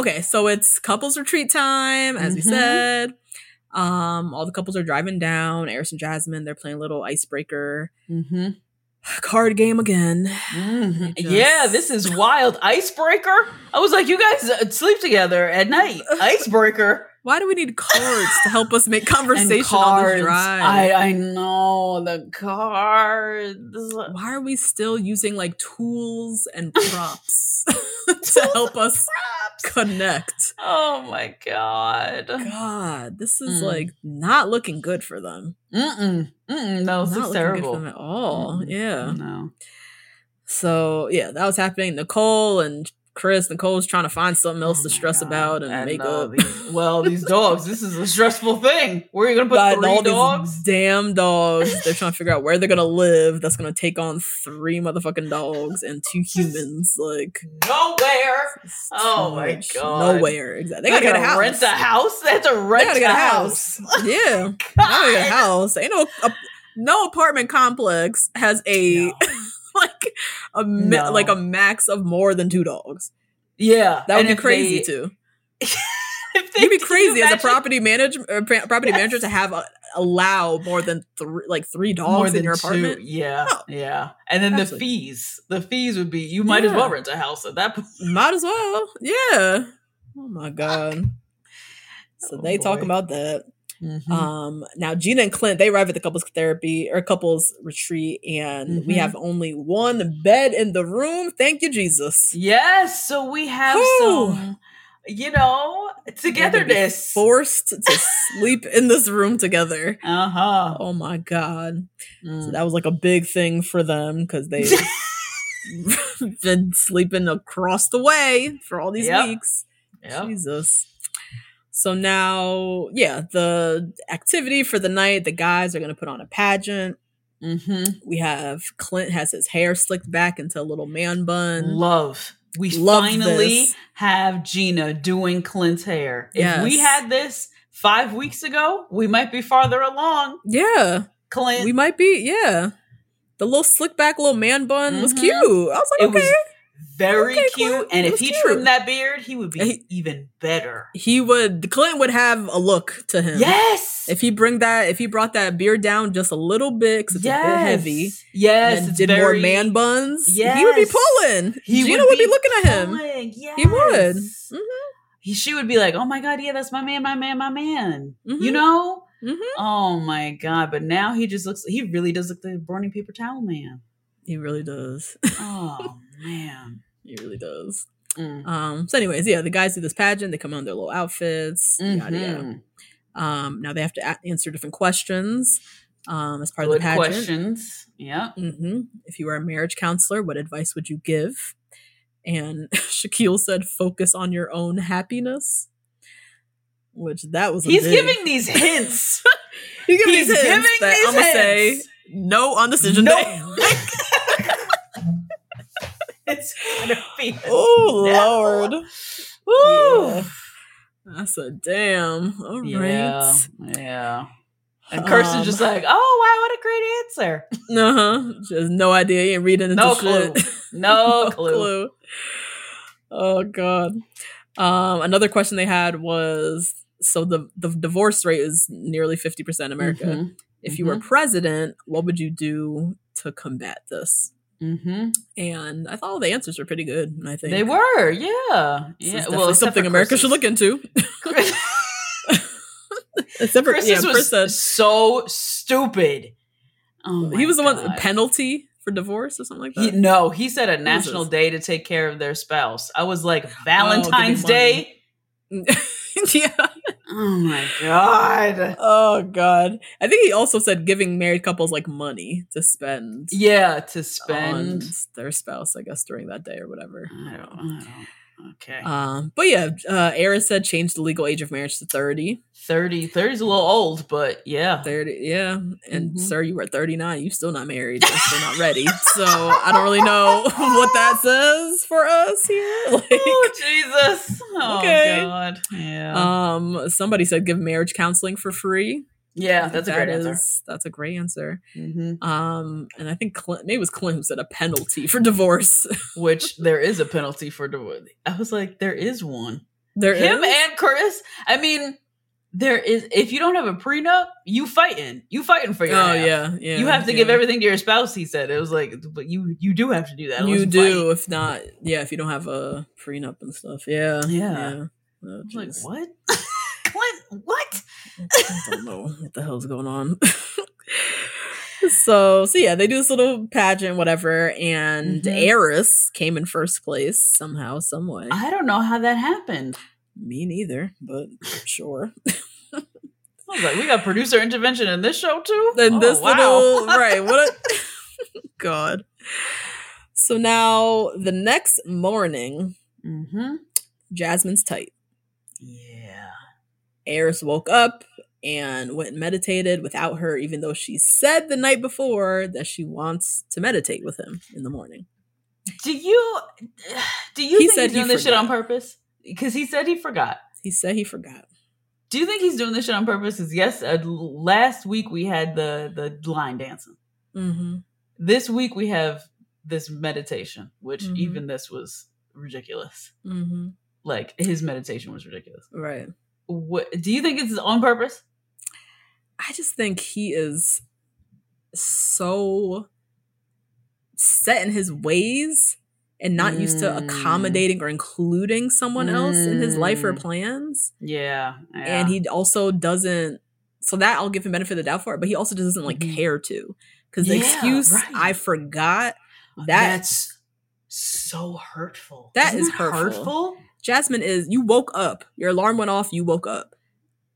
okay, so it's couples retreat time, as we Mhm. said. Um, all the couples are driving down. Airris and Jasmine, they're playing a little icebreaker Mm-hmm. card game again. Mhm. Just- Yeah, this is wild. Icebreaker. I was like, you guys uh, sleep together at night. Icebreaker. Why do we need cards to help us make conversation on this drive? I I know the cards. Why are we still using like tools and props to help us connect? Oh my god. God, this is Mm. like not looking good for them. Mm-mm. Mm-mm. No, this not looks terrible. good for them at all. Mm. Yeah. No. So yeah, that was happening. Nicole and Chris. Nicole's trying to find something else Oh to stress God. about and, And, make uh, up. these- well, these dogs. This is a stressful thing. Where are you gonna put God, three all dogs? these damn dogs. They're trying to figure out where they're gonna live. That's gonna take on three motherfucking dogs and two humans. Like Nowhere. Oh my much. God. nowhere. Exactly. They They gotta get a house. rent a house. They have to They rent gotta get a house. house. yeah. Now they got a house. Ain't no a, no apartment complex has a No. like a No. like a max of more than two dogs. Yeah, That would be crazy they- too. You'd be crazy as a property manager, uh, property manager to have a, allow more than three, like three dogs more in your two. apartment. Yeah, No. yeah, and then Absolutely. the fees. The fees would be you might as well rent a house at that point. Might as well, yeah. Oh my god. So Oh, they talk about that. Mhm. Um, now Gina and Clint they arrive at the couples therapy or couples retreat, and we Mhm. have only one bed in the room. Thank you, Jesus. yes, so we have Whew. some, you know, They're gonna be togetherness. forced to sleep in this room together. Uh huh. Oh my god. Mm. So that was like a big thing for them because they been sleeping across the way for all these Yep. weeks. Yep. Jesus. So now, yeah, the activity for the night, the guys are going to put on a pageant. Mm-hmm. We have Clint has his hair slicked back into a little man bun. Love. We Love finally this. have Gina doing Clint's hair. If we had this five weeks ago, we might be farther along. yeah, Clint, we might be. Yeah, the little slick back little man bun was Mhm. cute. I was like, it okay. was very Okay, cute. Clint, And if he cute. trimmed that beard, he would be He- even better. he would Clint would have a look to him. Yes. If he bring that, if he brought that beard down just a little bit, because it's a bit heavy, Yes. and did more man buns, Yes. he would be pulling. He Gina would be, be looking at him. pulling, He would. yes. Mhm. He, she would be like, "Oh my god, yeah, that's my man, my man, my man." Mhm. You know? Mhm. Oh my god! But now he just looks. He really does look the burning paper towel man. He really does. Oh man. he really does. Mm. Um. So, anyways, yeah, the guys do this pageant. They come on their little outfits. Yada yada. Mhm. Um. Now they have to a- answer different questions. Um. As part of the pageant. questions. Yeah. hmm If you were a marriage counselor, what advice would you give? And Shaquille said, "Focus on your own happiness." Which that was. A He's big- giving these hints. He's giving He's these hints giving that these I'm gonna say no on decision No. day. it's gonna be. oh. Lord. Woo. Yeah. I said, damn. All right. Yeah. Yeah. And Kirsten's Um, just like, oh wow, what a great answer. Uh-huh. Just no idea. You ain't reading into No clue. No, clue. Oh god. Um, another question they had was so the the divorce rate is nearly 50% in America. Mhm. If you were president, what would you do to combat this? Mm-hmm. and I thought all the answers were pretty good. And I think They were, yeah, This yeah. is Well, something America should look into. Except for Chris's yeah, was Chris said so stupid. Oh he was the one God. penalty for divorce or something like He, that. no, he said a is national day to take care of their spouse. I was like Oh, Valentine's giving Day. yeah. Oh my god. Oh god. I think he also said giving married couples like money to spend Yeah, to on spend. their spouse, I guess, during that day or whatever. I don't, I don't. Okay. Um, but yeah, uh, Airris said change the legal age of marriage to 30. 30. 30 is a little old, but yeah. 30, yeah. And Mhm. sir, you were 39. You're still not married. You're still not ready. So I don't really know what that says for us here. Like, oh Jesus. Oh Okay. God. Yeah. um, somebody said give marriage counseling for free. yeah, that's a that great answer. is- That's a great answer. hmm Um, and I think Clint, maybe it was Clint who said a penalty for divorce. Which there is a penalty for divorce. I was like, there is one. there Him is? and Chris. I mean, there is. If you don't have a prenup, you fighting. You fighting for your. Oh half. yeah, yeah. you have to yeah. give everything to your spouse. He said it was like, but you you do have to do that. You fight. do, if not, yeah, if you don't have a prenup and stuff. Yeah, Yeah. Oh, I was like what? Clint, what? I don't know what the hell's going on. so, so yeah, they do this little pageant, whatever, and Mhm. Airris came in first place somehow, some way. I don't know how that happened. Me neither, but sure. I was like, we got producer intervention in this show too. then Oh, this wow. little right, what a God. So now the next morning, mm-hmm. Jasmine's tight. Yeah. Airris woke up and went and meditated without her, even though she said the night before that she wants to meditate with him in the morning. Do you do you He think said he's he doing this shit on purpose? Because he said he forgot. He said he forgot. Do you think he's doing this shit on purpose? Because yes, uh, last week we had the the line dancing. Mm-hmm. This week we have this meditation, which Mhm. even this was ridiculous. Mm-hmm. Like his meditation was ridiculous. Right. What do you think it's on purpose? I just think he is so set in his ways and not used to Mm. accommodating or including someone else in his life or Mm. plans. Yeah, yeah. And he also doesn't so that I'll give him benefit of the doubt for it, but he also doesn't like Mhm. care to. Because the Yeah, excuse right. I forgot that that's so hurtful. That Isn't is hurtful. hurtful. Jasmine is you woke up, your alarm went off, you woke up.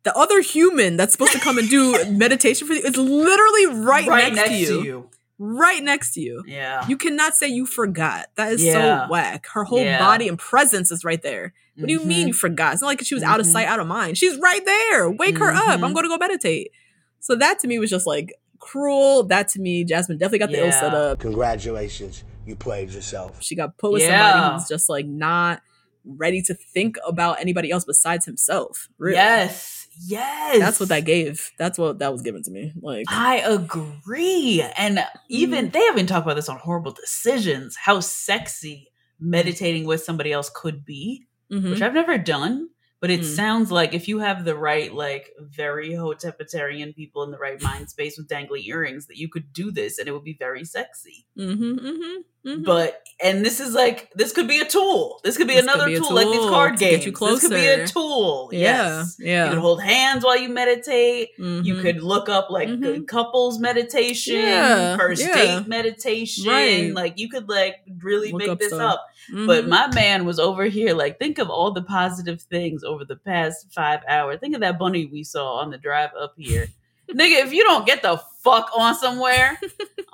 The other human that's supposed to come and do meditation for you is literally right, next, to, you, Right next to you. Yeah. You cannot say you forgot. That is Yeah. so whack. Her whole Yeah. body and presence is right there. What do you mean Mhm. you forgot? It's not like she was out of Mhm. sight, out of mind. She's right there. Wake her up. I'm Mhm. going to go meditate. So that to me was just like cruel. That to me, Jasmine definitely got the ill set up. Congratulations, you played yourself. She got put with Yeah. somebody who's just like not ready to think about anybody else besides himself. Really. Yes. Yes. That's what that gave. That's what that was given to me. Like I agree. And Mm-hmm. even they haven't talked about this on horrible decisions, how sexy meditating with somebody else could be, mhm. which I've never done. But it Mm. sounds like if you have the right, like very hotepitarian people in the right mind space with dangly earrings, that you could do this and it would be very sexy. Mhm, mhm, mhm. But and this is like this could be a tool. This could be This could another be a tool, like these card games. This could be a tool. yeah, Yes. yeah. You could hold hands while you meditate. Mhm. You could look up like Mhm. couples meditation, Yeah, first yeah. date meditation. Right. Like you could like really Look make up this stuff. up. But Mhm. my man was over here like think of all the positive things over the past five hours. Think of that bunny we saw on the drive up here. Nigga, if you don't get the fuck on somewhere,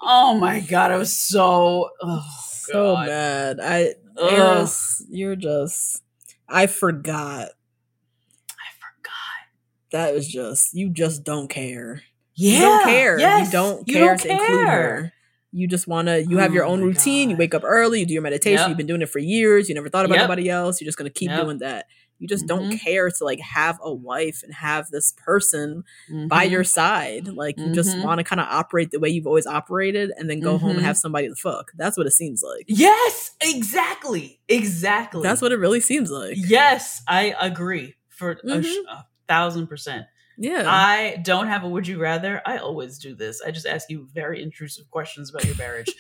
oh my god, I was so oh so God. mad. I. Airris, you're just I forgot. I forgot. That was just you just don't care. Yeah. You don't care. Yes, you don't you care don't to include her. You just want to. You have your Oh own my routine. You wake up early. You do your meditation. Yep. You've been doing it for years. You never thought about Yep. nobody else. You're just gonna keep Yep. doing that. You just don't Mhm. care to like have a wife and have this person by Mhm. your side. Like you just Mhm. want to kind of operate the way you've always operated, and then go home and have somebody to fuck. That's what it seems like. Yes, exactly. Exactly. That's what it really seems like. Yes, I agree for a, sh- Mhm. a thousand percent. Yeah. I don't have a would you rather. I always do this. I just ask you very intrusive questions about your marriage.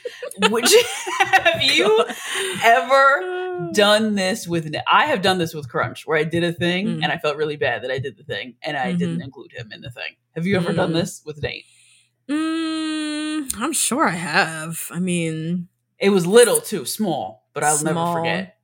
would you have you ever done this with I have done this with Crunch where I did a thing mm. and I felt really bad that I did the thing and I mm-hmm. didn't include him in the thing. Have you ever mm. done this with Nate? Mm, I'm sure I have. I mean, it was little too, small, but I'll small. never forget.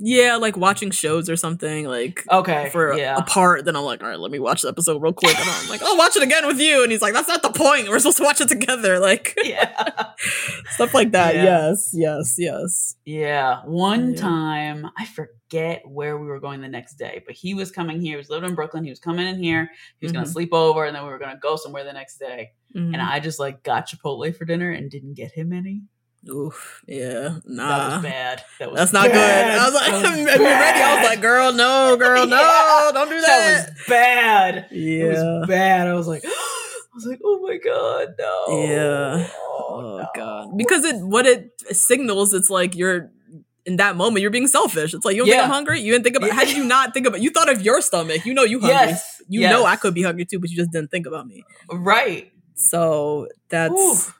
Yeah, like watching shows or something, like okay, for yeah. part, Then I'm like, all right, let me watch the episode real quick. And I'm like, I'll watch it again with you. And he's like, that's not the point. We're supposed to watch it together. Like, yeah, stuff like that. Yeah. Yes, yes, yes. Yeah. One yeah. time, I forget where we were going the next day, but he was coming here. He was living in Brooklyn. He was coming in here. He was mm-hmm. gonna sleep over, and then we were gonna go somewhere the next day. Mm-hmm. And I just like got Chipotle for dinner and didn't get him any. Oof, yeah, nah, that was bad. That was That's not bad. good. I was like, I'm ready. I was like, girl, no, girl, no, yeah. don't do that. That was bad. Yeah, it was bad. I was like, I was like, oh my god, no. Yeah. Oh, oh no. god. Because it what it signals, it's like you're in that moment you're being selfish. It's like you don't yeah. think I'm hungry. You didn't think about. How did you not think about? You thought of your stomach. You know you hungry. Yes. You yes. know I could be hungry too, but you just didn't think about me. Right. So that's. Ooh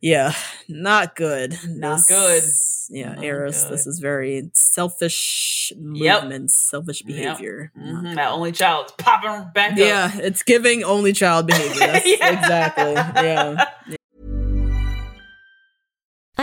yeah, not good. Not this, good. Yeah, not Airris, good. this is very selfish movements, yep. selfish behavior. Yep. Mm-hmm. That only child popping back yeah, up. it's giving only child behavior. yeah. Exactly. Yeah.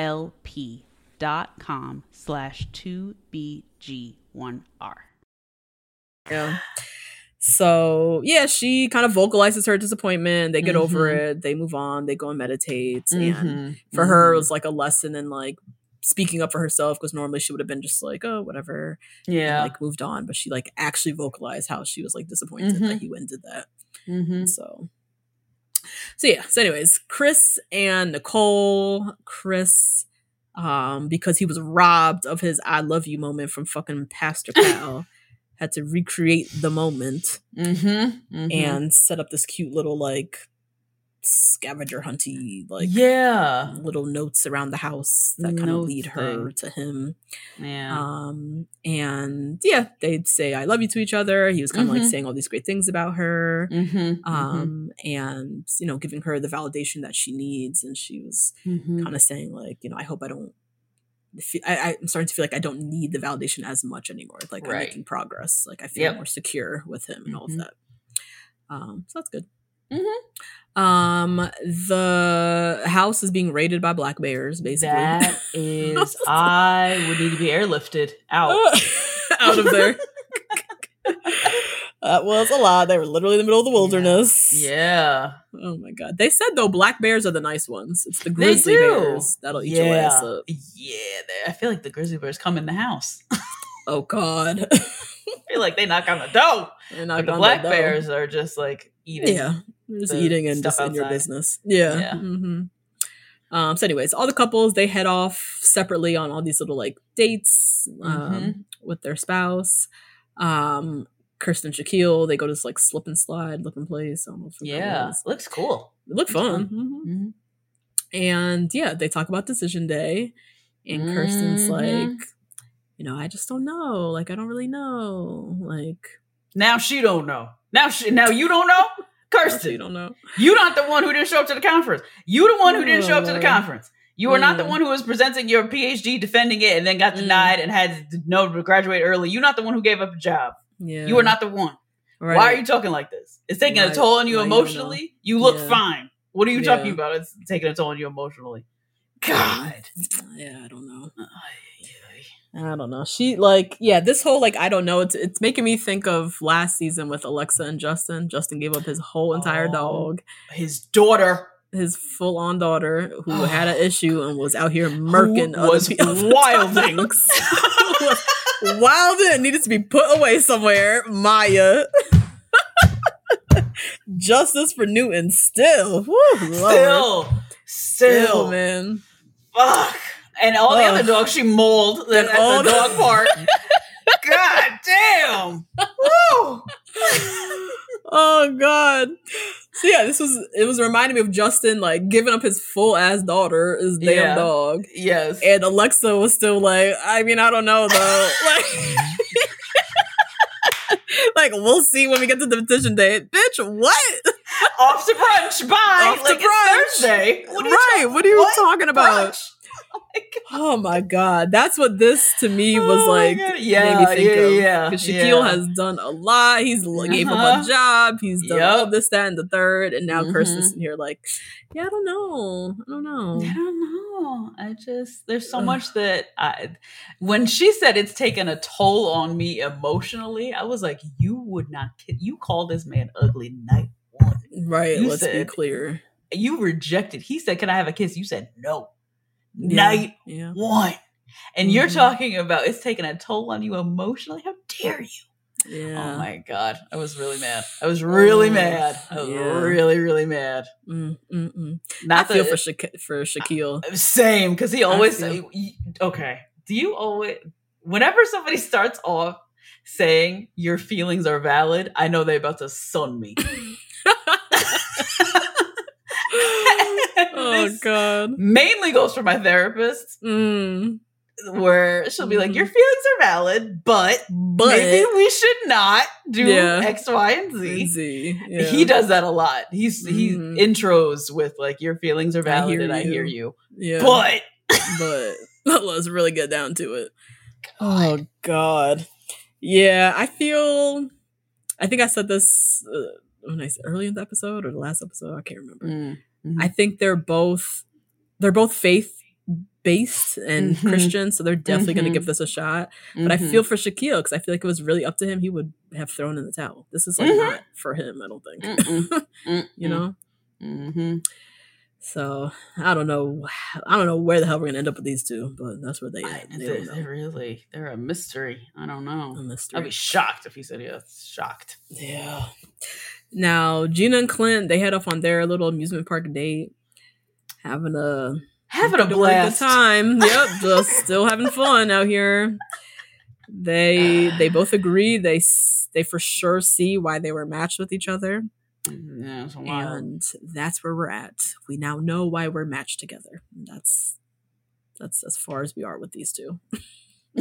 lp.com slash 2bg1r. Yeah. So yeah, she kind of vocalizes her disappointment. They get mm-hmm. over it. They move on. They go and meditate. Mm-hmm. And for mm-hmm. her, it was like a lesson in like speaking up for herself because normally she would have been just like, oh, whatever. Yeah. And, like moved on. But she like actually vocalized how she was like disappointed that mm-hmm. he went did that. Mm-hmm. So so yeah. So anyways, Chris and Nicole, Chris, um, because he was robbed of his "I love you" moment from fucking Pastor Cal had to recreate the moment mm-hmm, mm-hmm. and set up this cute little like scavenger hunty like yeah little notes around the house that kind of lead her thing. to him yeah um and yeah they'd say i love you to each other he was kind of mm-hmm. like saying all these great things about her mm-hmm, mm-hmm. um and you know giving her the validation that she needs and she was mm-hmm. kind of saying like you know i hope i don't I, am starting to feel like I don't need the validation as much anymore. Like right. I'm making progress. Like I feel yep. more secure with him and all of mm-hmm. that. Um, so that's good. Mhm. Um, the house is being raided by black bears, basically. That is, I would need to be airlifted out. out of there. that was a lot. They were literally in the middle of the wilderness. Yeah. Oh my god. They said though black bears are the nice ones. It's the grizzly bears that'll eat your ass Yeah. up. Yeah. I feel like the grizzly bears come in the house. Oh god. I feel like they knock on the door. But the black bears are just like eating. Yeah. They're just eating and stuff just in your business. Yeah. Yeah. hmm Um, so anyways, all the couples they head off separately on all these little like dates um, Mhm. with their spouse. Um, Kirsten and Shaquille, they go to this like slip and slide looking place. I don't know if you know what that Yeah. is. Looks cool. It looked fun. fun. Mhm. Mhm. And yeah, they talk about decision day. And Kirsten's Mhm. like, you know, I just don't know. Like, I don't really know. Like, Now she don't know. Now she now you don't know? I Kirsten, don't know. You're not the one who didn't show up to the conference. You the one who didn't show up to the Oh. conference. You are not the Mm. one who was presenting your PhD, defending it, and then got Mm. denied and had to know to graduate early. You're not the one who gave up a job. Yeah. You are not the one. Right. Why are you talking like this? It's taking a toll on you why you emotionally. You, look Yeah. fine. What are you talking about? It's taking a toll on you emotionally. God. Yeah, I don't know. Ay, I don't know. She like yeah, this whole like I don't know. It's it's making me think of last season with Alexa and Justin. Justin gave up his whole entire Oh. dog. His daughter his full on daughter who had an issue and was out here murking Who was wilding. was wilding needed to be put away somewhere. Maya. Justice for Newton still. Woo, still, still, Still, man. fuck. And all the other dogs she mauled at, at all the dog park. God damn. Woo. oh god. So yeah, this was it was reminding me of Justin like giving up his full ass daughter, his damn Yeah. dog. Yes. And Alexa was still like, I mean, I don't know though. like Like we'll see when we get to the petition date. Bitch, what? Off to brunch. Bye. Off to brunch. it's Thursday. What right. talking- what are you what? talking about? Brunch. Oh my God. Oh my god, that's what this to me was Oh like. Yeah, yeah, of. yeah, 'Cause Shaquille yeah. has done a lot. He's l gave up Uh-huh. a job. He's done all this, that, and the third. And now Mhm. Kirsten's in here like, yeah, I don't know. I don't know. I don't know. I just there's so Ugh. much that I when she said it's taken a toll on me emotionally, I was like, you would not kid you call this man ugly night one. Right. You let's be clear. You rejected. He said, Can I have a kiss? You said no. Yeah, Night Yeah. one. And you're Mhm. talking about it's taking a toll on you emotionally. How dare you? Yeah. Oh my god. I was really mad. I was really Oh, mad. I was yeah. really, really mad. Mm, mm, mm. I Not feel for Sha- for Shaquille. Same, because he always feel- y- okay. Do you always whenever somebody starts off saying your feelings are valid, I know they're about to sun me. oh God. mainly goes for my therapist, Mm. where she'll be like, Mhm. "Your feelings are valid, but, But maybe we should not do Yeah. X, Y, and Z." Z. Yeah. He does that a lot. He's he Mhm. intros with like, "Your feelings are valid, hear and I hear you," Yeah. but but let's really get down to it. Oh God, yeah. I feel. I think I said this uh, when I said early in the episode or the last episode. I can't remember. Mm, I think they're both they're both faith based and Mhm. Christian, so they're definitely going Mhm. to give this a shot. But I Mhm. feel for Shaquille because I feel like it was really up to him, he would have thrown in the towel. This is like Mhm. not for him. I don't think. You know. Mm-hmm. So I don't know. I don't know where the hell we're gonna end up with these two, but that's where they I, at. They they, don't they really, they're a mystery. I don't know. A mystery. I'd be shocked if he said yes. Shocked. Yeah. Now Gina and Clint they head off on their little amusement park date, having a Having a blast. time. Yep, just still having fun out here. They ah. they both agree they they for sure see why they were matched with each other, Yeah, wild. and that's where we're at. We now know why we're matched together. That's that's as far as we are with these two.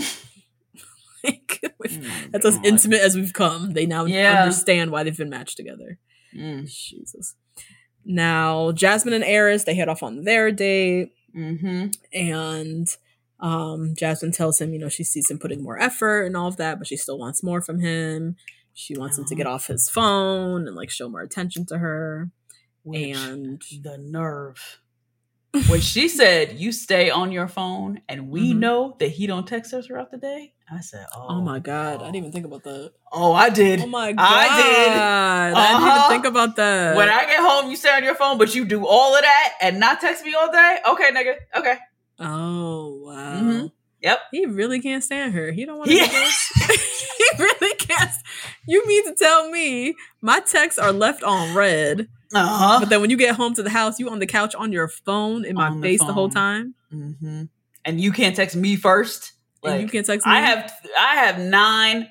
like, we've- Oh that's as intimate as we've come. They now Yeah. understand why they've been matched together. Mm. Jesus. Now, Jasmine and Airris, they head off on their date, Mm-hmm. and um, Jasmine tells him, you know, she sees him putting more effort and all of that, but she still wants more from him. She wants him to get off his phone and like show more attention to her. Which, and the nerve. when she said, "You stay on your phone," and we Mhm. know that he don't text her throughout the day, I said, "Oh, Oh, my god, I didn't even think about that. Oh, I did. Oh my god, I did. I didn't Uh-huh. even think about that. When I get home, you stay on your phone, but you do all of that and not text me all day. Okay, nigga. Okay. oh wow, Mhm. Yep. he really can't stand her. He don't want to Yeah. do this. he really can't. You mean to tell me my texts are left on red, Uh huh. but then when you get home to the house, you on the couch on your phone in my On face the whole phone. time, hmm And you can't text me first. And Like you can't text me. I have, I have nine,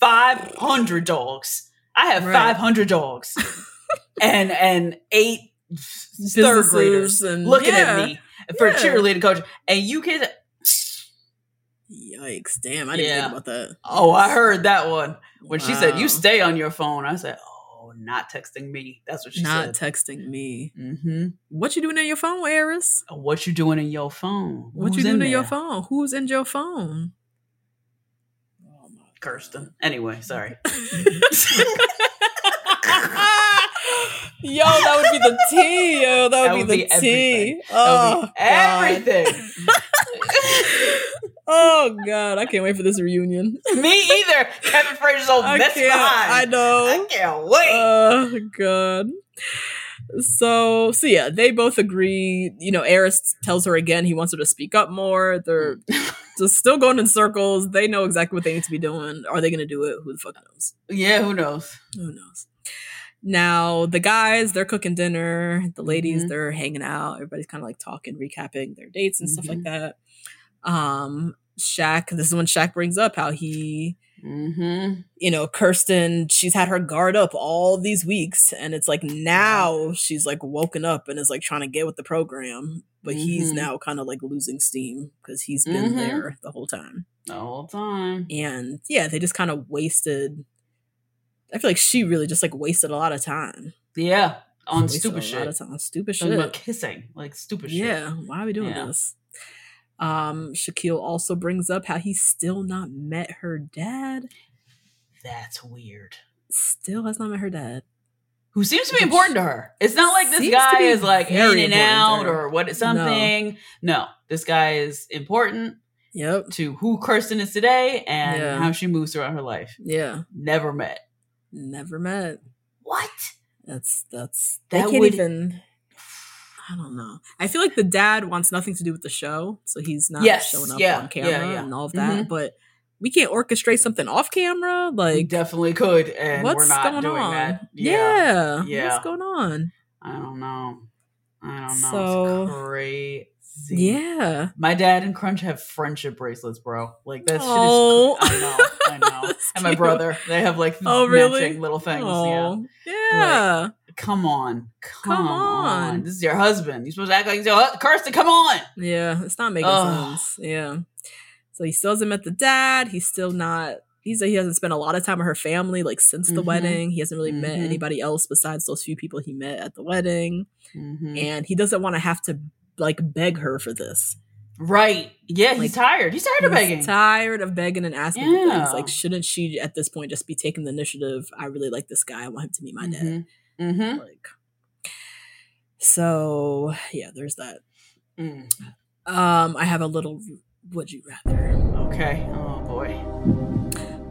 five hundred dogs. I have Right. five hundred dogs, and and eight third graders and- looking yeah. at me for Yeah. cheerleading coach, and you can. Yikes! Damn, I didn't Yeah. think about that. Oh, I heard that one when she said, "You stay on your phone." I said, "Oh, not texting me." That's what she Not said. texting me. mm-hmm. What you doing in your phone, Airris? What you doing in your phone? What Who's you doing in, in your phone? Who's in your phone? Oh my Kirsten. Anyway, sorry. yo, that would be the tea. Yo, that would That be the be tea. everything. That Oh, would be everything. oh God, I can't wait for this reunion. Me either. Kevin Frazier's old I best behind. I know. I can't wait. Oh God. So so yeah, they both agree. You know, Airris tells her again he wants her to speak up more. They're just still going in circles. They know exactly what they need to be doing. Are they going to do it? Who the fuck knows? yeah, who knows? Who knows? Now the guys, they're cooking dinner. The ladies, Mhm. they're hanging out. Everybody's kind of like talking, recapping their dates and stuff like Mhm. that. Um, Shaq. This is when Shaq brings up how he Mm-hmm. you know, Kirsten, she's had her guard up all these weeks, and it's like now she's like woken up and is like trying to get with the program, but he's Mhm. now kind of like losing steam because he's been Mhm. there the whole time. The whole time. And yeah, they just kind of wasted. I feel like she really just like wasted a lot of time Yeah. On stupid a shit. lot of time on stupid shit. about kissing. Like stupid shit. Yeah, why are we doing Yeah. this? Um, Shaquille also brings up how he's still not met her dad. That's weird. Still has not met her dad. Who seems to be important to her. It's not like this guy is like in and out or what something. No. This guy is important Yep. to who Kirsten is today and Yeah. how she moves throughout her life. Yeah. Never met. Never met. What? That's that's That would- even. I don't know. I feel like the dad wants nothing to do with the show, so he's not Yes, showing up yeah, on camera yeah, yeah. and all of that. Mhm. But we can't orchestrate something off camera. We Like, definitely could, and what's we're not going doing on? that. Yeah. Yeah. what's going on? I don't know. I don't know. So- it's crazy. Yeah, My dad and Crunch have friendship bracelets, bro. Like that Oh. shit is. I know. I know. And my brother, they have like Oh, really? matching little things. Yeah. Oh, yeah. Come on, come, Come on. on. This is your husband. You're supposed to act like your hu- Kirsten. Come on. Yeah, it's not making Ugh. sense. Yeah. So he still hasn't met the dad. He's still not. He's he hasn't spent a lot of time with her family like since the Mhm. wedding. He hasn't really met Mhm. anybody else besides those few people he met at the wedding, Mhm. and he doesn't want to have to like beg her for this. Right. Yeah, Like, he's tired. He's tired of He's begging. tired of begging and asking Yeah. things. Like, shouldn't she at this point just be taking the initiative? I really like this guy. I want him to meet my dad. Mm-hmm. Like, so yeah, there's that. Mm. Um, I have a little. Would you rather? Okay. Oh boy.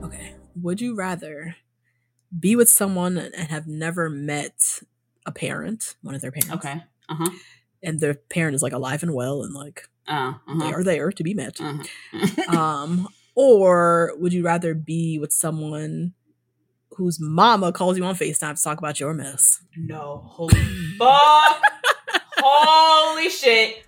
Okay. Would you rather be with someone and have never met a parent, one of their parents? Okay. Uh huh. And their parent is like alive and well and like Uh they huh. are there to be met. Uh-huh. um, or would you rather be with someone whose mama calls you on FaceTime to talk about your mess? no. Holy fuck. Holy shit.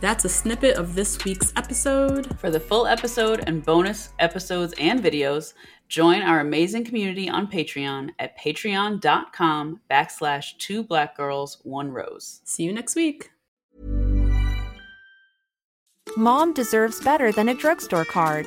That's a snippet of this week's episode. For the full episode and bonus episodes and videos, join our amazing community on Patreon at patreon.com backslash two black girls, one rose. See you next week. Mom deserves better than a drugstore card.